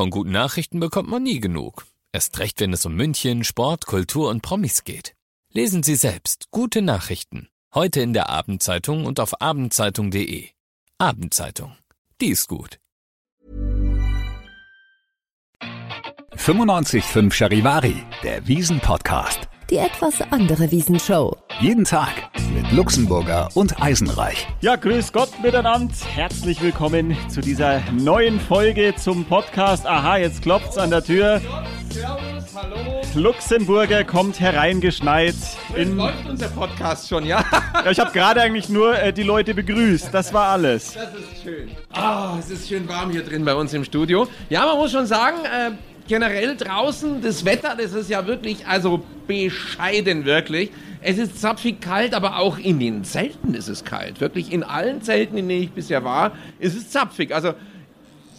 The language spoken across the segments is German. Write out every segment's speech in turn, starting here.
Von guten Nachrichten bekommt man nie genug. Erst recht, wenn es um München, Sport, Kultur und Promis geht. Lesen Sie selbst gute Nachrichten. Heute in der Abendzeitung und auf abendzeitung.de. Abendzeitung. Die ist gut. 95.5 Charivari, der Wiesen-Podcast. Die etwas andere Wiesenshow. Jeden Tag mit Luxemburger und Eisenreich. Ja, grüß Gott miteinander. Herzlich willkommen zu dieser neuen Folge zum Podcast. Aha, jetzt klopft's an der Tür. Servus, hallo. Luxemburger kommt hereingeschneit. In läuft unser Podcast schon, ja? Ja, ich habe gerade eigentlich nur äh, die Leute begrüßt. Das war alles. Das ist schön. Ah, es ist schön warm hier drin bei uns im Studio. Ja, man muss schon sagen, äh, generell draußen das Wetter, das ist ja wirklich, also bescheiden wirklich. Es ist zapfig kalt, aber auch in den Zelten ist es kalt. Wirklich in allen Zelten, in denen ich bisher war, ist es zapfig. Also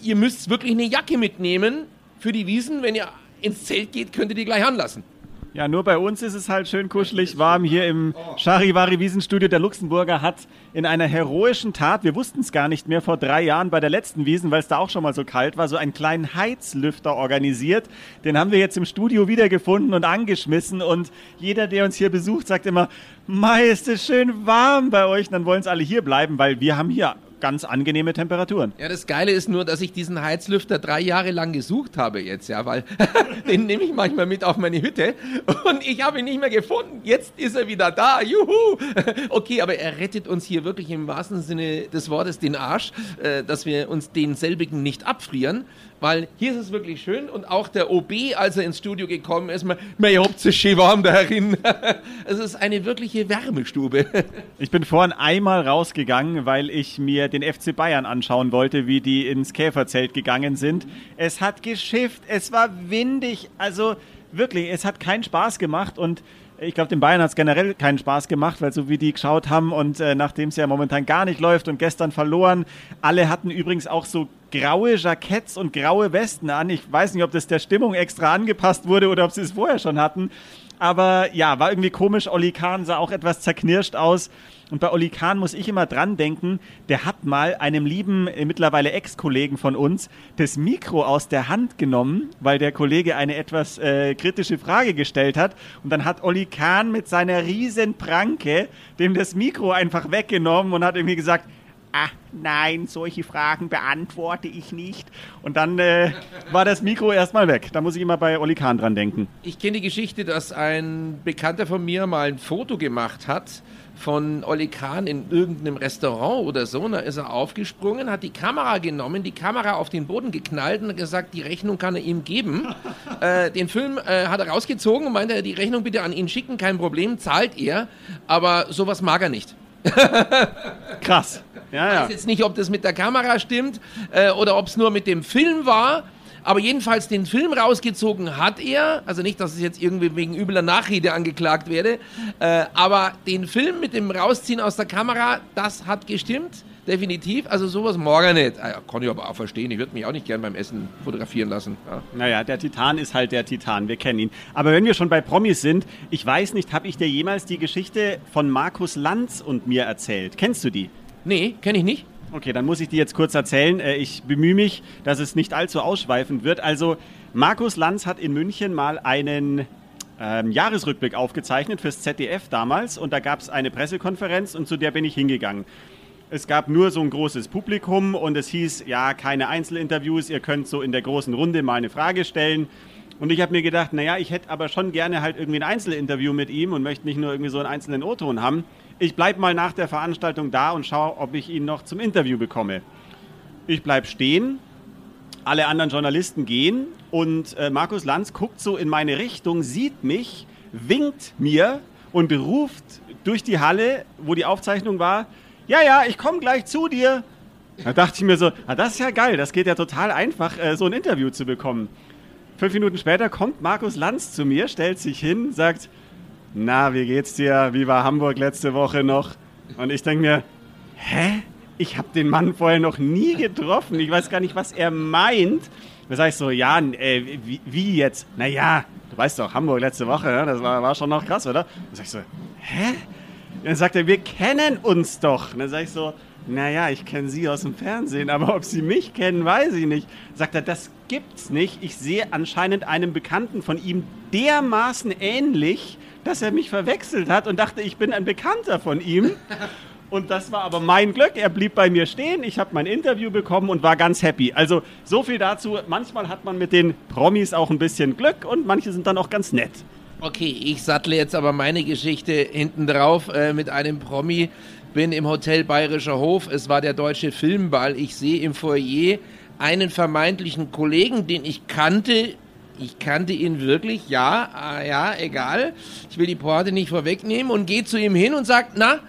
ihr müsst wirklich eine Jacke mitnehmen für die Wiesen. Wenn ihr ins Zelt geht, könnt ihr die gleich anlassen. Ja, nur bei uns ist es halt schön kuschelig warm hier im Charivari Wiesenstudio. Der Luxemburger hat in einer heroischen Tat, wir wussten es gar nicht mehr vor drei Jahren bei der letzten Wiesen, weil es da auch schon mal so kalt war, so einen kleinen Heizlüfter organisiert. Den haben wir jetzt im Studio wiedergefunden und angeschmissen und jeder, der uns hier besucht, sagt immer, Mei, ist es schön warm bei euch. Und dann wollen es alle hier bleiben, weil wir haben hier ganz angenehme Temperaturen. Ja, das Geile ist nur, dass ich diesen Heizlüfter drei Jahre lang gesucht habe jetzt, ja, weil den nehme ich manchmal mit auf meine Hütte und ich habe ihn nicht mehr gefunden. Jetzt ist er wieder da, juhu! Okay, aber er rettet uns hier wirklich im wahrsten Sinne des Wortes den Arsch, äh, dass wir uns den selbigen nicht abfrieren, weil hier ist es wirklich schön und auch der OB, als er ins Studio gekommen ist, ihr habt es schön warm darin. Es ist eine wirkliche Wärmestube. Ich bin vorhin einmal rausgegangen, weil ich mir den FC Bayern anschauen wollte, wie die ins Käferzelt gegangen sind. Es hat geschifft, es war windig, also wirklich, es hat keinen Spaß gemacht und ich glaube, den Bayern hat es generell keinen Spaß gemacht, weil so wie die geschaut haben und äh, nachdem es ja momentan gar nicht läuft und gestern verloren, alle hatten übrigens auch so graue Jacketts und graue Westen an. Ich weiß nicht, ob das der Stimmung extra angepasst wurde oder ob sie es vorher schon hatten. Aber ja, war irgendwie komisch. Olli Kahn sah auch etwas zerknirscht aus. Und bei Olli Kahn muss ich immer dran denken, der hat mal einem lieben, äh, mittlerweile Ex-Kollegen von uns, das Mikro aus der Hand genommen, weil der Kollege eine etwas äh, kritische Frage gestellt hat. Und dann hat Olli Kahn mit seiner riesen Pranke dem das Mikro einfach weggenommen und hat irgendwie gesagt, ah, nein, solche Fragen beantworte ich nicht. Und dann äh, war das Mikro erstmal weg. Da muss ich immer bei Olli Kahn dran denken. Ich kenne die Geschichte, dass ein Bekannter von mir mal ein Foto gemacht hat von Olli Kahn in irgendeinem Restaurant oder so. Und da ist er aufgesprungen, hat die Kamera genommen, die Kamera auf den Boden geknallt und gesagt, die Rechnung kann er ihm geben. äh, den Film äh, hat er rausgezogen und meinte, die Rechnung bitte an ihn schicken, kein Problem, zahlt er. Aber sowas mag er nicht. Krass. Ja, Ich ja. weiß jetzt nicht, ob das mit der Kamera stimmt äh, oder ob es nur mit dem Film war. Aber jedenfalls den Film rausgezogen hat er. Also nicht, dass es jetzt irgendwie wegen übler Nachrede angeklagt werde. Äh, aber den Film mit dem Rausziehen aus der Kamera, das hat gestimmt. Definitiv. Also sowas morgen nicht. Ah, ja, kann ich aber auch verstehen. Ich würde mich auch nicht gern beim Essen fotografieren lassen. Ja. Naja, der Titan ist halt der Titan, wir kennen ihn. Aber wenn wir schon bei Promis sind, ich weiß nicht, habe ich dir jemals die Geschichte von Markus Lanz und mir erzählt? Kennst du die? Nee, kenne ich nicht. Okay, dann muss ich die jetzt kurz erzählen. Äh, Ich bemühe mich, dass es nicht allzu ausschweifend wird. Also, Markus Lanz hat in München mal einen ähm, Jahresrückblick aufgezeichnet fürs ZDF damals und da gab es eine Pressekonferenz und zu der bin ich hingegangen. Es gab nur so ein großes Publikum und es hieß, ja, keine Einzelinterviews, ihr könnt so in der großen Runde mal eine Frage stellen. Und ich habe mir gedacht, naja, ich hätte aber schon gerne halt irgendwie ein Einzelinterview mit ihm und möchte nicht nur irgendwie so einen einzelnen O-Ton haben. Ich bleib mal nach der Veranstaltung da und schaue, ob ich ihn noch zum Interview bekomme. Ich bleib stehen, alle anderen Journalisten gehen und äh, Markus Lanz guckt so in meine Richtung, sieht mich, winkt mir und ruft durch die Halle, wo die Aufzeichnung war, ja, ja, ich komme gleich zu dir. Da dachte ich mir so, ah, das ist ja geil, das geht ja total einfach, äh, so ein Interview zu bekommen. Fünf Minuten später kommt Markus Lanz zu mir, stellt sich hin, sagt, na, wie geht's dir? Wie war Hamburg letzte Woche noch? Und ich denke mir, hä? Ich habe den Mann vorher noch nie getroffen. Ich weiß gar nicht, was er meint. Da sag ich so, ja, äh, wie, wie jetzt? Naja, du weißt doch, Hamburg letzte Woche, ne? das war, war schon noch krass, oder? Da sag ich so, hä? Dann sagt er, wir kennen uns doch. Und dann sag ich so, naja, ich kenne Sie aus dem Fernsehen, aber ob Sie mich kennen, weiß ich nicht. Sagt er, das gibt's nicht. Ich sehe anscheinend einem Bekannten von ihm dermaßen ähnlich, dass er mich verwechselt hat und dachte, ich bin ein Bekannter von ihm. Und das war aber mein Glück. Er blieb bei mir stehen. Ich habe mein Interview bekommen und war ganz happy. Also so viel dazu. Manchmal hat man mit den Promis auch ein bisschen Glück und manche sind dann auch ganz nett. Okay, ich sattle jetzt aber meine Geschichte hinten drauf äh, mit einem Promi. Bin im Hotel Bayerischer Hof. Es war der deutsche Filmball. Ich sehe im Foyer einen vermeintlichen Kollegen, den ich kannte. Ich kannte ihn wirklich, ja, ah, ja, egal. Ich will die Pointe nicht vorwegnehmen und gehe zu ihm hin und sage, na,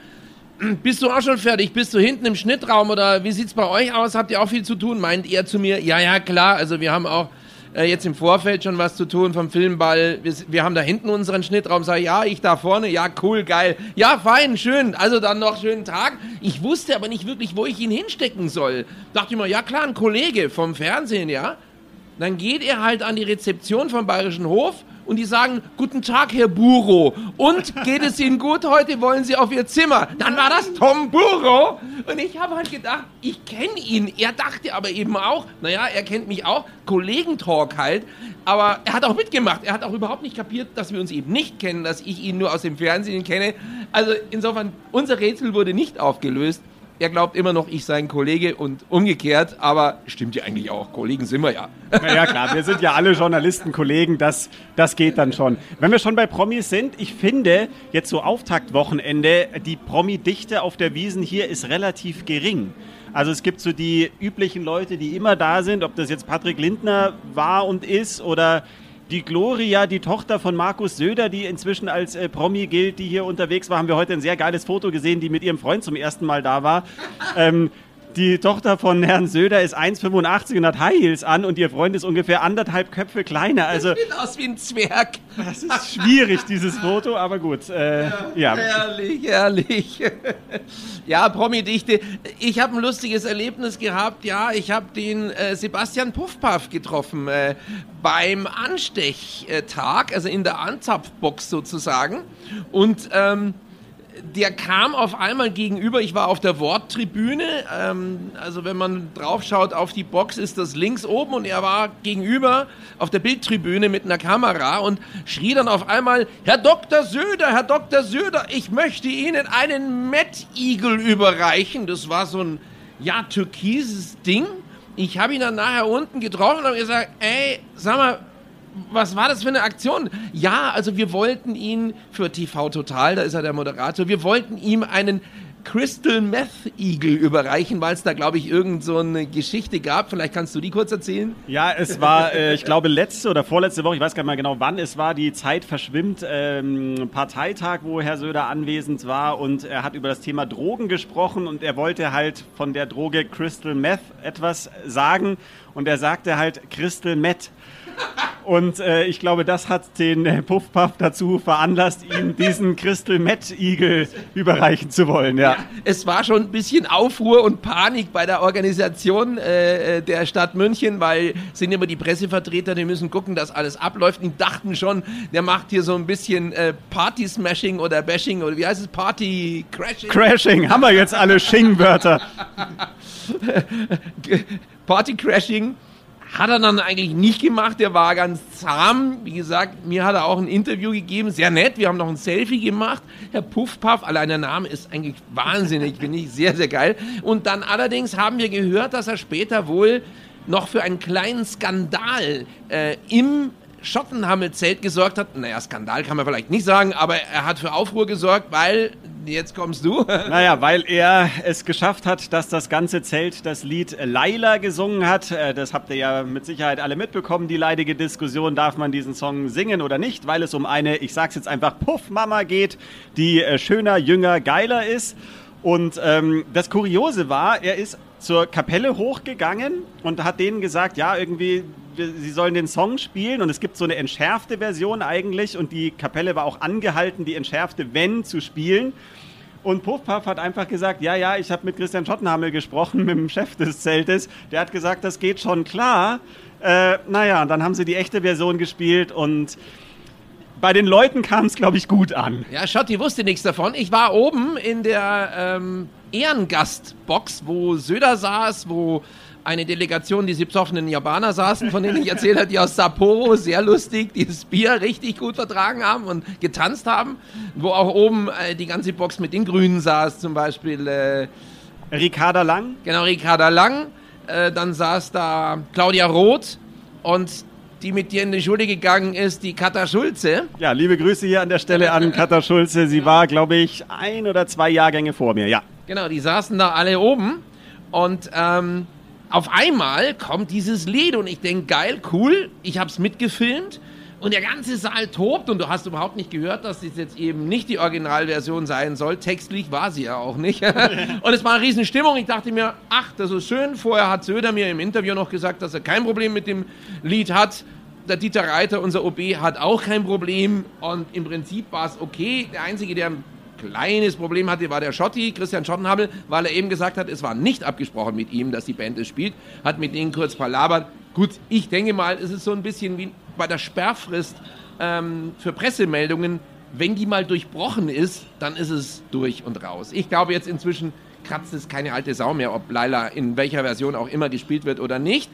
bist du auch schon fertig? Bist du hinten im Schnittraum oder wie sieht's bei euch aus? Habt ihr auch viel zu tun? Meint er zu mir, ja, ja, klar. Also wir haben auch äh, jetzt im Vorfeld schon was zu tun vom Filmball. Wir, wir haben da hinten unseren Schnittraum. Sag ja, ich da vorne. Ja, cool, geil. Ja, fein, schön. Also dann noch schönen Tag. Ich wusste aber nicht wirklich, wo ich ihn hinstecken soll. Dachte ich mir, ja klar, ein Kollege vom Fernsehen, ja. Dann geht er halt an die Rezeption vom Bayerischen Hof und die sagen, guten Tag, Herr Buro. Und geht es Ihnen gut heute? Wollen Sie auf Ihr Zimmer? Dann war das Tom Buro. Und ich habe halt gedacht, ich kenne ihn. Er dachte aber eben auch, naja, er kennt mich auch, Kollegentalk halt. Aber er hat auch mitgemacht. Er hat auch überhaupt nicht kapiert, dass wir uns eben nicht kennen, dass ich ihn nur aus dem Fernsehen kenne. Also insofern, unser Rätsel wurde nicht aufgelöst er glaubt immer noch, ich sei ein Kollege und umgekehrt, aber stimmt ja eigentlich auch. Kollegen sind wir ja. Naja, klar, wir sind ja alle Journalisten, Kollegen, das, das geht dann schon. Wenn wir schon bei Promis sind, ich finde, jetzt so Auftaktwochenende, die Promi-Dichte auf der Wiesen hier ist relativ gering. Also es gibt so die üblichen Leute, die immer da sind, ob das jetzt Patrick Lindner war und ist oder die Gloria, die Tochter von Markus Söder, die inzwischen als äh, Promi gilt, die hier unterwegs war, haben wir heute ein sehr geiles Foto gesehen, die mit ihrem Freund zum ersten Mal da war. Ähm, die Tochter von Herrn Söder ist 1,85 und hat High Heels an und ihr Freund ist ungefähr anderthalb Köpfe kleiner. Also, ich bin aus wie ein Zwerg. Das ist schwierig, dieses Foto, aber gut. Äh, ja, ja. Herrlich, herrlich. ja, Promi-Dichte. Ich habe ein lustiges Erlebnis gehabt. Ja, ich habe den äh, Sebastian Puffpaff getroffen äh, beim Anstechtag, also in der Anzapfbox sozusagen. Und ähm, der kam auf einmal gegenüber. Ich war auf der Worttribüne. Ähm, also wenn man draufschaut auf die Box, ist das links oben und er war gegenüber auf der Bildtribüne mit einer Kamera und schrie dann auf einmal: Herr Dr. Söder, Herr Dr. Söder, ich möchte Ihnen einen Mettigel überreichen. Das war so ein ja türkises Ding. Ich habe ihn dann nachher unten getroffen und habe gesagt: Ey, sag mal was war das für eine Aktion? Ja, also wir wollten ihn für TV Total, da ist er der Moderator, wir wollten ihm einen Crystal Meth Eagle überreichen, weil es da, glaube ich, irgend so eine Geschichte gab. Vielleicht kannst du die kurz erzählen? Ja, es war, äh, ich glaube, letzte oder vorletzte Woche, ich weiß gar nicht mehr genau wann es war, die Zeit verschwimmt, ähm, Parteitag, wo Herr Söder anwesend war und er hat über das Thema Drogen gesprochen und er wollte halt von der Droge Crystal Meth etwas sagen und er sagte halt Crystal Meth. Und äh, ich glaube, das hat den äh, Puffpuff dazu veranlasst, ihm diesen Crystal Met Eagle überreichen zu wollen. Ja. ja. es war schon ein bisschen Aufruhr und Panik bei der Organisation äh, äh der Stadt München, weil sind immer die Pressevertreter, die müssen gucken, dass alles abläuft und dachten schon, der macht hier so ein bisschen äh, Party Smashing oder Bashing oder wie heißt es? Party Crashing. Crashing, haben wir jetzt alle Shing-Wörter. Party Crashing hat er dann eigentlich nicht gemacht. Er war ganz zahm. Wie gesagt, mir hat er auch ein Interview gegeben. Sehr nett. Wir haben noch ein Selfie gemacht. Herr Puffpuff, allein der Name ist eigentlich wahnsinnig, finde ich sehr, sehr geil. Und dann allerdings haben wir gehört, dass er später wohl noch für einen kleinen Skandal äh, im Schottenhammel-Zelt gesorgt hat. Naja, Skandal kann man vielleicht nicht sagen, aber er hat für Aufruhr gesorgt, weil jetzt kommst du. Naja, weil er es geschafft hat, dass das ganze Zelt das Lied Laila gesungen hat. Äh, das habt ihr ja mit Sicherheit alle mitbekommen, die leidige Diskussion, darf man diesen Song singen oder nicht, weil es um eine, ich sag's jetzt einfach, Puff-Mama geht, die äh, schöner, jünger, geiler ist. Und ähm, das Kuriose war, er ist zur Kapelle hochgegangen und hat denen gesagt, ja, irgendwie, sie sollen den Song spielen und es gibt so eine entschärfte Version eigentlich und die Kapelle war auch angehalten, die entschärfte Wenn zu spielen. Und Puffpuff hat einfach gesagt, ja, ja, ich habe mit Christian Schottenhammel gesprochen, mit dem Chef des Zeltes. Der hat gesagt, das geht schon klar. Äh, naja, dann haben sie die echte Version gespielt und bei den Leuten kam es, glaube ich, gut an. Ja, Schotti wusste nichts davon. Ich war oben in der ähm, Ehrengastbox, wo Söder saß, wo eine Delegation, die sie besoffenen Japaner saßen, von denen ich erzählt habe, die aus Sapporo, sehr lustig, dieses Bier richtig gut vertragen haben und getanzt haben, wo auch oben äh, die ganze Box mit den Grünen saß, zum Beispiel äh, Ricarda Lang. Genau, Ricarda Lang. Äh, dann saß da Claudia Roth und die mit dir in die Schule gegangen ist, die Katha Schulze. Ja, liebe Grüße hier an der Stelle an Katha Schulze. Sie war, glaube ich, ein oder zwei Jahrgänge vor mir, ja. Genau, die saßen da alle oben und ähm, auf einmal kommt dieses Lied und ich denke, geil, cool, ich habe es mitgefilmt und der ganze Saal tobt und du hast überhaupt nicht gehört, dass das jetzt eben nicht die Originalversion sein soll. Textlich war sie ja auch nicht. und es war eine riesen Stimmung. Ich dachte mir, ach, das ist schön. Vorher hat Söder mir im Interview noch gesagt, dass er kein Problem mit dem Lied hat. Der Dieter Reiter, unser OB, hat auch kein Problem und im Prinzip war es okay. Der Einzige, der kleines Problem hatte, war der Schotti, Christian Schottenhabel, weil er eben gesagt hat, es war nicht abgesprochen mit ihm, dass die Band es spielt, hat mit denen kurz palabert. Gut, ich denke mal, es ist so ein bisschen wie bei der Sperrfrist ähm, für Pressemeldungen. Wenn die mal durchbrochen ist, dann ist es durch und raus. Ich glaube jetzt inzwischen kratzt es keine alte Sau mehr, ob Laila in welcher Version auch immer gespielt wird oder nicht.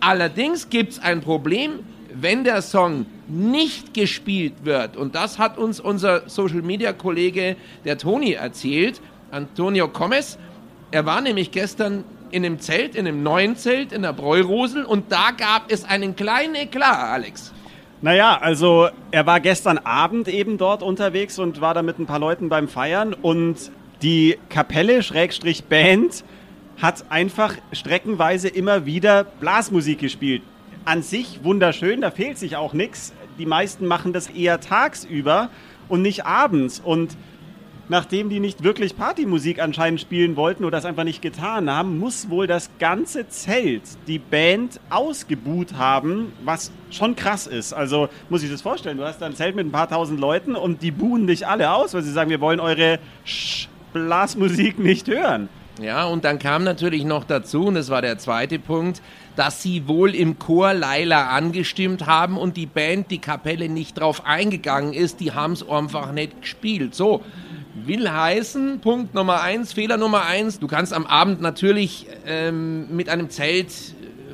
Allerdings gibt es ein Problem, wenn der Song nicht gespielt wird. Und das hat uns unser Social-Media-Kollege, der Toni, erzählt, Antonio Gomez. Er war nämlich gestern in einem Zelt, in einem neuen Zelt in der Bräurosel und da gab es einen kleinen Eklat, Alex. Naja, also er war gestern Abend eben dort unterwegs und war da mit ein paar Leuten beim Feiern und die Kapelle, Schrägstrich Band, hat einfach streckenweise immer wieder Blasmusik gespielt. An sich wunderschön, da fehlt sich auch nichts. Die meisten machen das eher tagsüber und nicht abends. Und nachdem die nicht wirklich Partymusik anscheinend spielen wollten oder das einfach nicht getan haben, muss wohl das ganze Zelt die Band ausgebuht haben, was schon krass ist. Also muss ich das vorstellen, du hast da ein Zelt mit ein paar tausend Leuten und die buhen dich alle aus, weil sie sagen, wir wollen eure Sch Blasmusik nicht hören. Ja, und dann kam natürlich noch dazu, und das war der zweite Punkt, dass sie wohl im Chor Laila angestimmt haben und die Band, die Kapelle nicht drauf eingegangen ist, die haben es einfach nicht gespielt. So, will heißen, Punkt Nummer eins, Fehler Nummer eins, du kannst am Abend natürlich ähm, mit einem Zelt,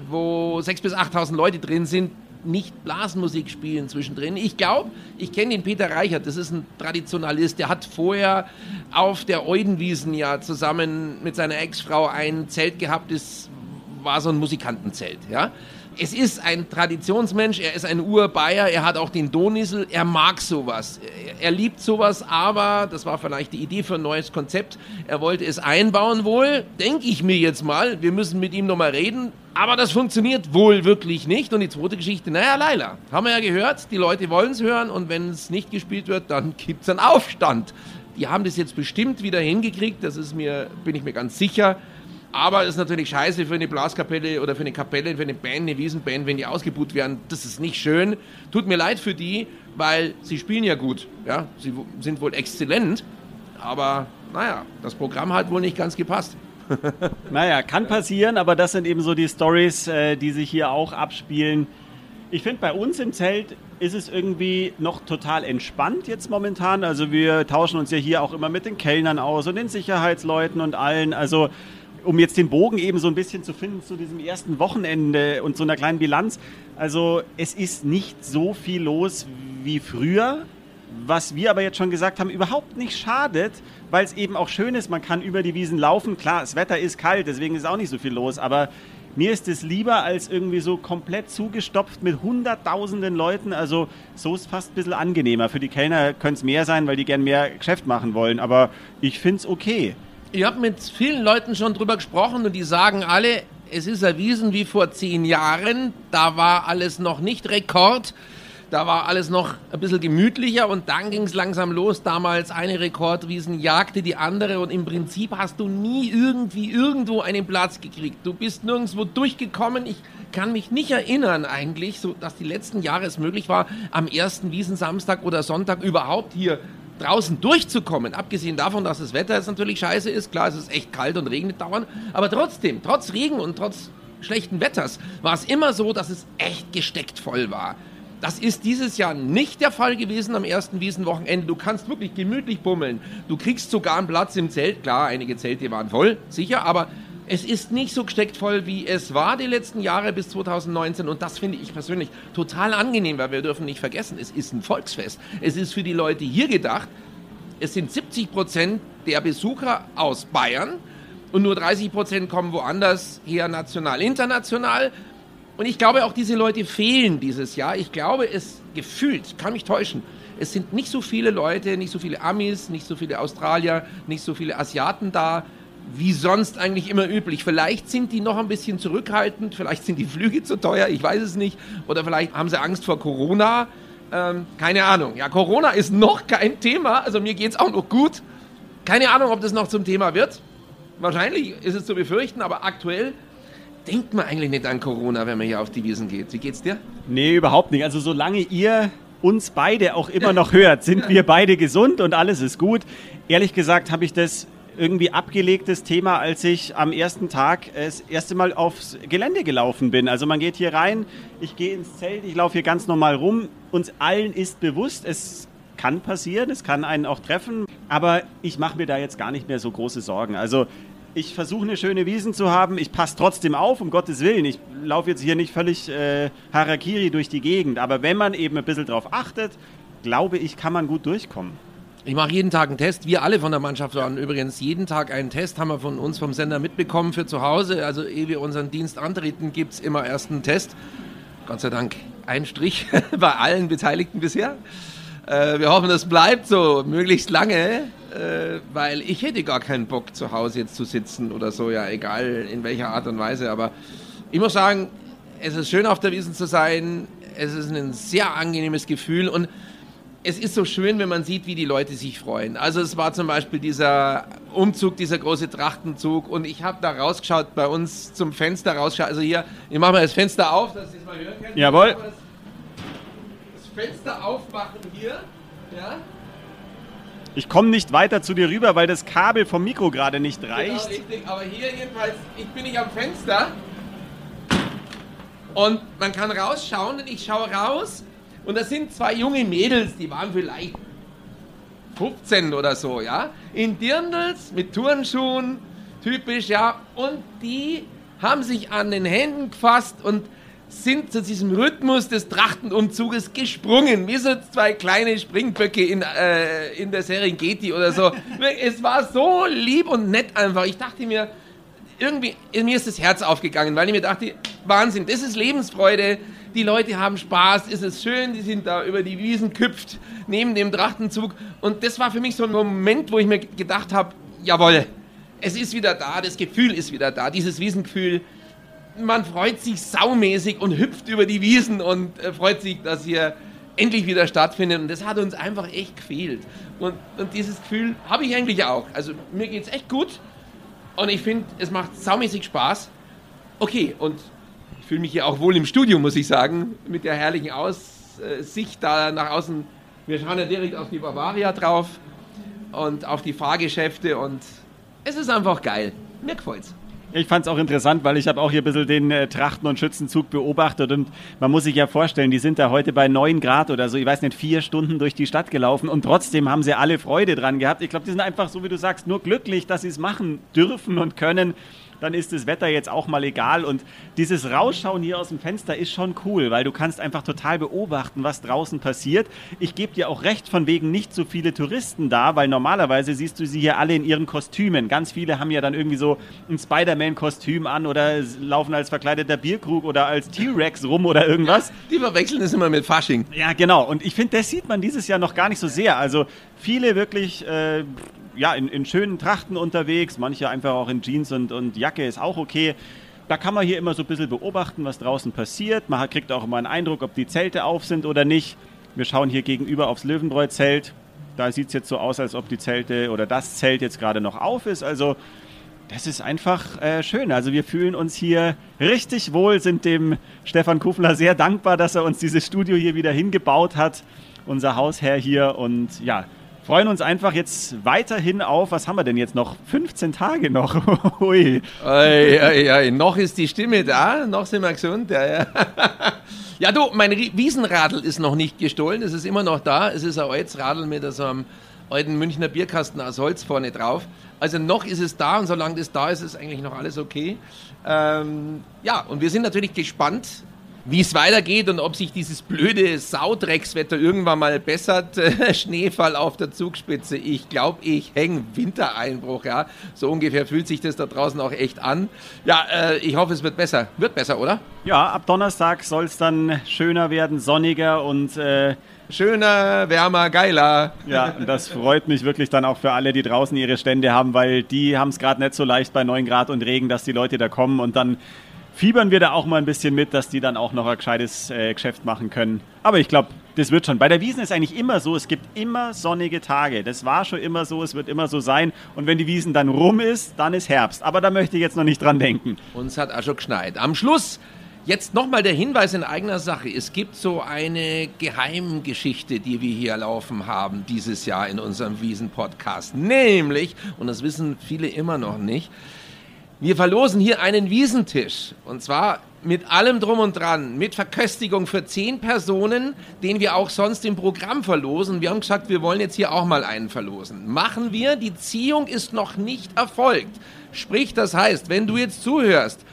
wo 6.000 bis 8.000 Leute drin sind, nicht Blasmusik spielen zwischendrin. Ich glaube, ich kenne den Peter Reichert, das ist ein Traditionalist, der hat vorher auf der Eudenwiesen ja zusammen mit seiner Ex-Frau ein Zelt gehabt, das war so ein Musikantenzelt, ja. Es ist ein Traditionsmensch, er ist ein Urbayer, er hat auch den Donisel, er mag sowas. Er, er liebt sowas, aber, das war vielleicht die Idee für ein neues Konzept, er wollte es einbauen wohl, denke ich mir jetzt mal, wir müssen mit ihm nochmal reden, aber das funktioniert wohl wirklich nicht. Und die zweite Geschichte, naja, Leila, haben wir ja gehört, die Leute wollen es hören und wenn es nicht gespielt wird, dann gibt es einen Aufstand. Die haben das jetzt bestimmt wieder hingekriegt, das ist mir, bin ich mir ganz sicher. Aber es ist natürlich scheiße für eine Blaskapelle oder für eine Kapelle, für eine Band, eine Wiesenband, wenn die ausgebucht werden. Das ist nicht schön. Tut mir leid für die, weil sie spielen ja gut. Ja, sie sind wohl exzellent. Aber naja, das Programm hat wohl nicht ganz gepasst. naja, kann passieren, aber das sind eben so die Stories, äh, die sich hier auch abspielen. Ich finde, bei uns im Zelt ist es irgendwie noch total entspannt jetzt momentan. Also wir tauschen uns ja hier auch immer mit den Kellnern aus und den Sicherheitsleuten und allen. Also um jetzt den Bogen eben so ein bisschen zu finden zu diesem ersten Wochenende und so einer kleinen Bilanz. Also es ist nicht so viel los wie früher, was wir aber jetzt schon gesagt haben, überhaupt nicht schadet, weil es eben auch schön ist, man kann über die Wiesen laufen. Klar, das Wetter ist kalt, deswegen ist auch nicht so viel los, aber mir ist es lieber als irgendwie so komplett zugestopft mit hunderttausenden Leuten. Also so ist fast ein bisschen angenehmer. Für die Kellner könnte es mehr sein, weil die gern mehr Geschäft machen wollen, aber ich finde es okay. Ich habe mit vielen Leuten schon drüber gesprochen und die sagen alle, es ist erwiesen wie vor zehn Jahren. Da war alles noch nicht Rekord. Da war alles noch ein bisschen gemütlicher und dann ging es langsam los. Damals eine Rekordwiesen jagte die andere und im Prinzip hast du nie irgendwie irgendwo einen Platz gekriegt. Du bist nirgendwo durchgekommen. Ich kann mich nicht erinnern eigentlich, so dass die letzten Jahre es möglich war, am ersten Wiesensamstag oder Sonntag überhaupt hier draußen durchzukommen, abgesehen davon, dass das Wetter jetzt natürlich scheiße ist, klar, es ist echt kalt und regnet dauernd, aber trotzdem, trotz Regen und trotz schlechten Wetters, war es immer so, dass es echt gesteckt voll war. Das ist dieses Jahr nicht der Fall gewesen am ersten Wiesenwochenende. Du kannst wirklich gemütlich bummeln. Du kriegst sogar einen Platz im Zelt. Klar, einige Zelte waren voll, sicher, aber Es ist nicht so gesteckt voll, wie es war die letzten Jahre bis 2019 und das finde ich persönlich total angenehm, weil wir dürfen nicht vergessen, es ist ein Volksfest. Es ist für die Leute hier gedacht. Es sind 70 Prozent der Besucher aus Bayern und nur 30 Prozent kommen woanders her, national, international. Und ich glaube, auch diese Leute fehlen dieses Jahr. Ich glaube, es gefühlt, kann mich täuschen, es sind nicht so viele Leute, nicht so viele Amis, nicht so viele Australier, nicht so viele Asiaten da, wie sonst eigentlich immer üblich. Vielleicht sind die noch ein bisschen zurückhaltend, vielleicht sind die Flüge zu teuer, ich weiß es nicht. Oder vielleicht haben sie Angst vor Corona. Ähm, keine Ahnung. Ja, Corona ist noch kein Thema, also mir geht es auch noch gut. Keine Ahnung, ob das noch zum Thema wird. Wahrscheinlich ist es zu befürchten, aber aktuell denkt man eigentlich nicht an Corona, wenn man hier auf die Wiesen geht. Wie geht's dir? Nee, überhaupt nicht. Also solange ihr uns beide auch immer noch hört, sind wir beide gesund und alles ist gut. Ehrlich gesagt habe ich das irgendwie abgelegtes Thema, als ich am ersten Tag das erste Mal aufs Gelände gelaufen bin. Also man geht hier rein, ich gehe ins Zelt, ich laufe hier ganz normal rum. Uns allen ist bewusst, es kann passieren, es kann einen auch treffen, aber ich mache mir da jetzt gar nicht mehr so große Sorgen. Also ich versuche eine schöne Wiesen zu haben, ich passe trotzdem auf, um Gottes Willen. Ich laufe jetzt hier nicht völlig äh, Harakiri durch die Gegend, aber wenn man eben ein bisschen drauf achtet, glaube ich, kann man gut durchkommen. Ich mache jeden Tag einen Test. Wir alle von der Mannschaft waren übrigens jeden Tag einen Test, haben wir von uns vom Sender mitbekommen für zu Hause. Also ehe wir unseren Dienst antreten, gibt es immer erst einen Test. Gott sei Dank ein Strich bei allen Beteiligten bisher. Äh, wir hoffen, das bleibt so möglichst lange, äh, weil ich hätte gar keinen Bock, zu Hause jetzt zu sitzen oder so, ja, egal in welcher Art und Weise. Aber ich muss sagen, es ist schön auf der Wiesn zu sein. Es ist ein sehr angenehmes Gefühl und es ist so schön, wenn man sieht, wie die Leute sich freuen. Also es war zum Beispiel dieser Umzug, dieser große Trachtenzug und ich habe da rausgeschaut, bei uns zum Fenster rausgeschaut. Also hier, ich mache mal das Fenster auf, dass Sie es mal hören können. Jawohl. Das Fenster aufmachen hier, ja. Ich komme nicht weiter zu dir rüber, weil das Kabel vom Mikro gerade nicht reicht. Genau, richtig. Aber hier jedenfalls, ich bin nicht am Fenster und man kann rausschauen und ich schaue raus und das sind zwei junge Mädels, die waren vielleicht 15 oder so, ja, in Dirndls mit Turnschuhen, typisch, ja, und die haben sich an den Händen gefasst und sind zu diesem Rhythmus des Trachtenumzuges gesprungen, wie so zwei kleine Springböcke in, äh, in der Serengeti oder so. es war so lieb und nett einfach. Ich dachte mir, irgendwie, mir ist das Herz aufgegangen, weil ich mir dachte, Wahnsinn, das ist Lebensfreude, die Leute haben Spaß, es ist schön, die sind da über die Wiesen küpft, neben dem Trachtenzug. Und das war für mich so ein Moment, wo ich mir gedacht habe, jawohl, es ist wieder da, das Gefühl ist wieder da, dieses Wiesengefühl. Man freut sich saumäßig und hüpft über die Wiesen und äh, freut sich, dass hier endlich wieder stattfindet. Und das hat uns einfach echt gefehlt. Und, und dieses Gefühl habe ich eigentlich auch. Also mir geht es echt gut. Und ich finde, es macht saumäßig Spaß. Okay, und fühle mich hier auch wohl im Studio, muss ich sagen, mit der herrlichen Aussicht da nach außen. Wir schauen ja direkt auf die Bavaria drauf und auf die Fahrgeschäfte und es ist einfach geil. Mir gefällt's. Ich fand es auch interessant, weil ich habe auch hier ein bisschen den äh, Trachten- und Schützenzug beobachtet und man muss sich ja vorstellen, die sind da heute bei 9 Grad oder so, ich weiß nicht, vier Stunden durch die Stadt gelaufen und trotzdem haben sie alle Freude dran gehabt. Ich glaube, die sind einfach, so wie du sagst, nur glücklich, dass sie es machen dürfen und können dann ist das Wetter jetzt auch mal egal. Und dieses Rausschauen hier aus dem Fenster ist schon cool, weil du kannst einfach total beobachten, was draußen passiert. Ich gebe dir auch recht, von wegen nicht so viele Touristen da, weil normalerweise siehst du sie hier alle in ihren Kostümen. Ganz viele haben ja dann irgendwie so ein Spider-Man-Kostüm an oder laufen als verkleideter Bierkrug oder als T-Rex rum oder irgendwas. Die verwechseln es immer mit Fasching. Ja, genau. Und ich finde, das sieht man dieses Jahr noch gar nicht so sehr. Also viele wirklich äh, ja, in, in schönen Trachten unterwegs, manche einfach auch in Jeans und, und Jacke ist auch okay. Da kann man hier immer so ein bisschen beobachten, was draußen passiert. Man kriegt auch immer einen Eindruck, ob die Zelte auf sind oder nicht. Wir schauen hier gegenüber aufs Löwenbräu-Zelt. Da sieht es jetzt so aus, als ob die Zelte oder das Zelt jetzt gerade noch auf ist. Also das ist einfach äh, schön. Also wir fühlen uns hier richtig wohl, sind dem Stefan Kufler sehr dankbar, dass er uns dieses Studio hier wieder hingebaut hat. Unser Hausherr hier und ja, freuen uns einfach jetzt weiterhin auf, was haben wir denn jetzt noch? 15 Tage noch. Ui. Ei, ei, ei. Noch ist die Stimme da, noch sind wir gesund. Ja, ja. ja du, mein Wiesenradl ist noch nicht gestohlen, es ist immer noch da. Es ist ein altes Radl mit so einem alten Münchner Bierkasten aus Holz vorne drauf. Also noch ist es da und solange das da ist, ist eigentlich noch alles okay. Ähm, ja, und wir sind natürlich gespannt, wie es weitergeht und ob sich dieses blöde Saudreckswetter irgendwann mal bessert. Schneefall auf der Zugspitze. Ich glaube, ich hänge Wintereinbruch. Ja, so ungefähr fühlt sich das da draußen auch echt an. Ja, äh, ich hoffe, es wird besser. Wird besser, oder? Ja, ab Donnerstag soll es dann schöner werden, sonniger und äh, schöner, wärmer, geiler. Ja, und das freut mich wirklich dann auch für alle, die draußen ihre Stände haben, weil die haben es gerade nicht so leicht bei 9 Grad und Regen, dass die Leute da kommen und dann fiebern wir da auch mal ein bisschen mit, dass die dann auch noch ein gescheites äh, Geschäft machen können. Aber ich glaube, das wird schon. Bei der Wiesen ist eigentlich immer so, es gibt immer sonnige Tage. Das war schon immer so, es wird immer so sein. Und wenn die Wiesen dann rum ist, dann ist Herbst. Aber da möchte ich jetzt noch nicht dran denken. Uns hat auch schon geschneit. Am Schluss Jetzt nochmal der Hinweis in eigener Sache. Es gibt so eine Geheimgeschichte, die wir hier laufen haben dieses Jahr in unserem Wiesen-Podcast. Nämlich, und das wissen viele immer noch nicht, wir verlosen hier einen Wiesentisch. Und zwar mit allem drum und dran, mit Verköstigung für zehn Personen, den wir auch sonst im Programm verlosen. Wir haben gesagt, wir wollen jetzt hier auch mal einen verlosen. Machen wir, die Ziehung ist noch nicht erfolgt. Sprich, das heißt, wenn du jetzt zuhörst,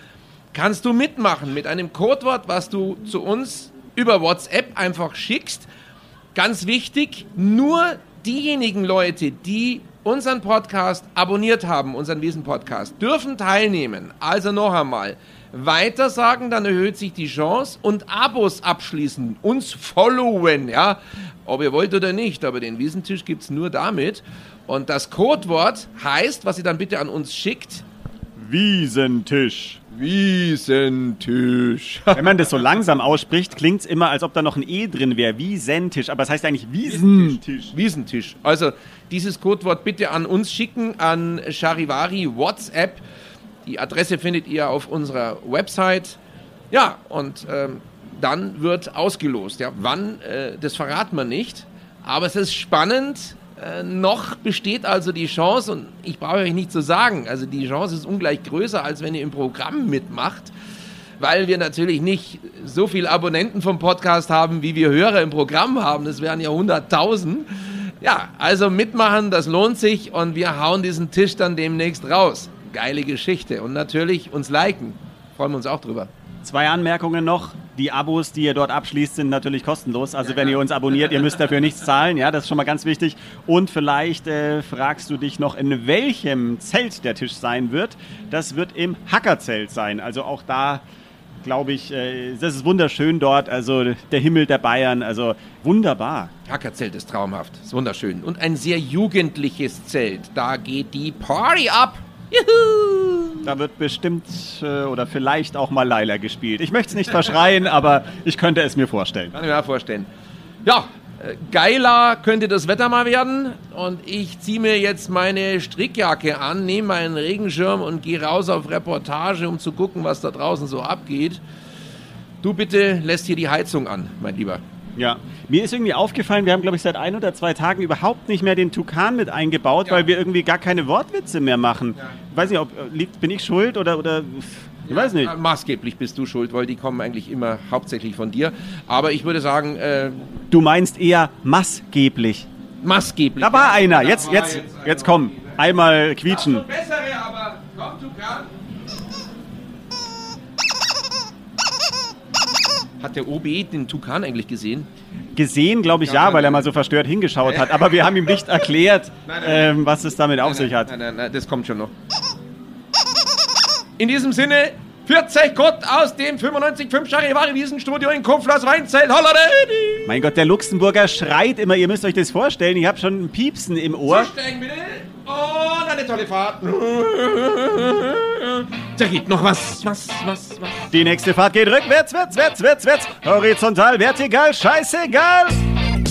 kannst du mitmachen mit einem Codewort, was du zu uns über WhatsApp einfach schickst. Ganz wichtig, nur diejenigen Leute, die unseren Podcast abonniert haben, unseren Wiesen-Podcast, dürfen teilnehmen. Also noch einmal, weiter sagen, dann erhöht sich die Chance und Abos abschließen, uns followen, ja, ob ihr wollt oder nicht, aber den Wiesentisch gibt es nur damit. Und das Codewort heißt, was ihr dann bitte an uns schickt, Wiesentisch. Wiesentisch. Wenn man das so langsam ausspricht, klingt es immer, als ob da noch ein E drin wäre. Wiesentisch. Aber es heißt eigentlich Wiesentisch. Wiesentisch. Also dieses Codewort bitte an uns schicken, an Charivari WhatsApp. Die Adresse findet ihr auf unserer Website. Ja, und ähm, dann wird ausgelost. Ja, wann, äh, das verraten wir nicht. Aber es ist spannend. Äh, noch besteht also die Chance, und ich brauche euch nicht zu sagen, also die Chance ist ungleich größer, als wenn ihr im Programm mitmacht, weil wir natürlich nicht so viele Abonnenten vom Podcast haben, wie wir Hörer im Programm haben. Das wären ja 100.000. Ja, also mitmachen, das lohnt sich und wir hauen diesen Tisch dann demnächst raus. Geile Geschichte. Und natürlich uns liken. Freuen wir uns auch drüber. Zwei Anmerkungen noch. Die Abos, die ihr dort abschließt, sind natürlich kostenlos. Also wenn ihr uns abonniert, ihr müsst dafür nichts zahlen. Ja, das ist schon mal ganz wichtig. Und vielleicht äh, fragst du dich noch, in welchem Zelt der Tisch sein wird. Das wird im Hackerzelt sein. Also auch da glaube ich, äh, das ist wunderschön dort. Also der Himmel der Bayern, also wunderbar. Hackerzelt ist traumhaft, ist wunderschön. Und ein sehr jugendliches Zelt. Da geht die Party ab. Juhu! Da wird bestimmt äh, oder vielleicht auch mal Laila gespielt. Ich möchte es nicht verschreien, aber ich könnte es mir vorstellen. Kann ich mir vorstellen. Ja, äh, geiler könnte das Wetter mal werden. Und ich ziehe mir jetzt meine Strickjacke an, nehme meinen Regenschirm und gehe raus auf Reportage, um zu gucken, was da draußen so abgeht. Du bitte lässt hier die Heizung an, mein Lieber. Ja, mir ist irgendwie aufgefallen, wir haben, glaube ich, seit ein oder zwei Tagen überhaupt nicht mehr den Tukan mit eingebaut, ja. weil wir irgendwie gar keine Wortwitze mehr machen. Ja. Ich weiß nicht, ob, liegt, bin ich schuld oder, oder ich weiß nicht. Maßgeblich bist du schuld, weil die kommen eigentlich immer hauptsächlich von dir. Aber ich würde sagen. Äh, du meinst eher maßgeblich. Maßgeblich. Da war einer. Jetzt, jetzt, jetzt komm. Einmal quietschen. Das bessere, aber komm, Tukan. Hat der OB den Tukan eigentlich gesehen? Gesehen, glaube ich, ja, ja weil er mal so verstört hingeschaut hat. Aber wir haben ihm nicht erklärt, nein, nein, ähm, was es damit auf sich hat. Nein, nein, nein, das kommt schon noch. In diesem Sinne, 40 Gott aus dem 95.5 Charivari Wiesenstudio in Kuflers Weinzelt. Holleredi! Mein Gott, der Luxemburger schreit immer. Ihr müsst euch das vorstellen. Ich habe schon ein Piepsen im Ohr. Zusteigen bitte. Und eine tolle Fahrt. Da geht noch was, was, was, was. Die nächste Fahrt geht rückwärts, wärts, wärts, wärts, wärts. Horizontal, vertikal, scheißegal.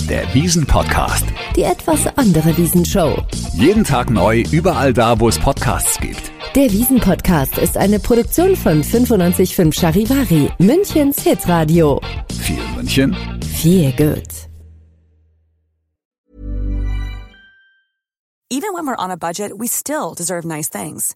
Der Wiesen-Podcast. Die etwas andere Wiesenshow. Jeden Tag neu, überall da, wo es Podcasts gibt. Der Wiesen-Podcast ist eine Produktion von 955 Charivari, Münchens Hitradio. Viel München. Viel gut. Even when we're on a budget, we still deserve nice things.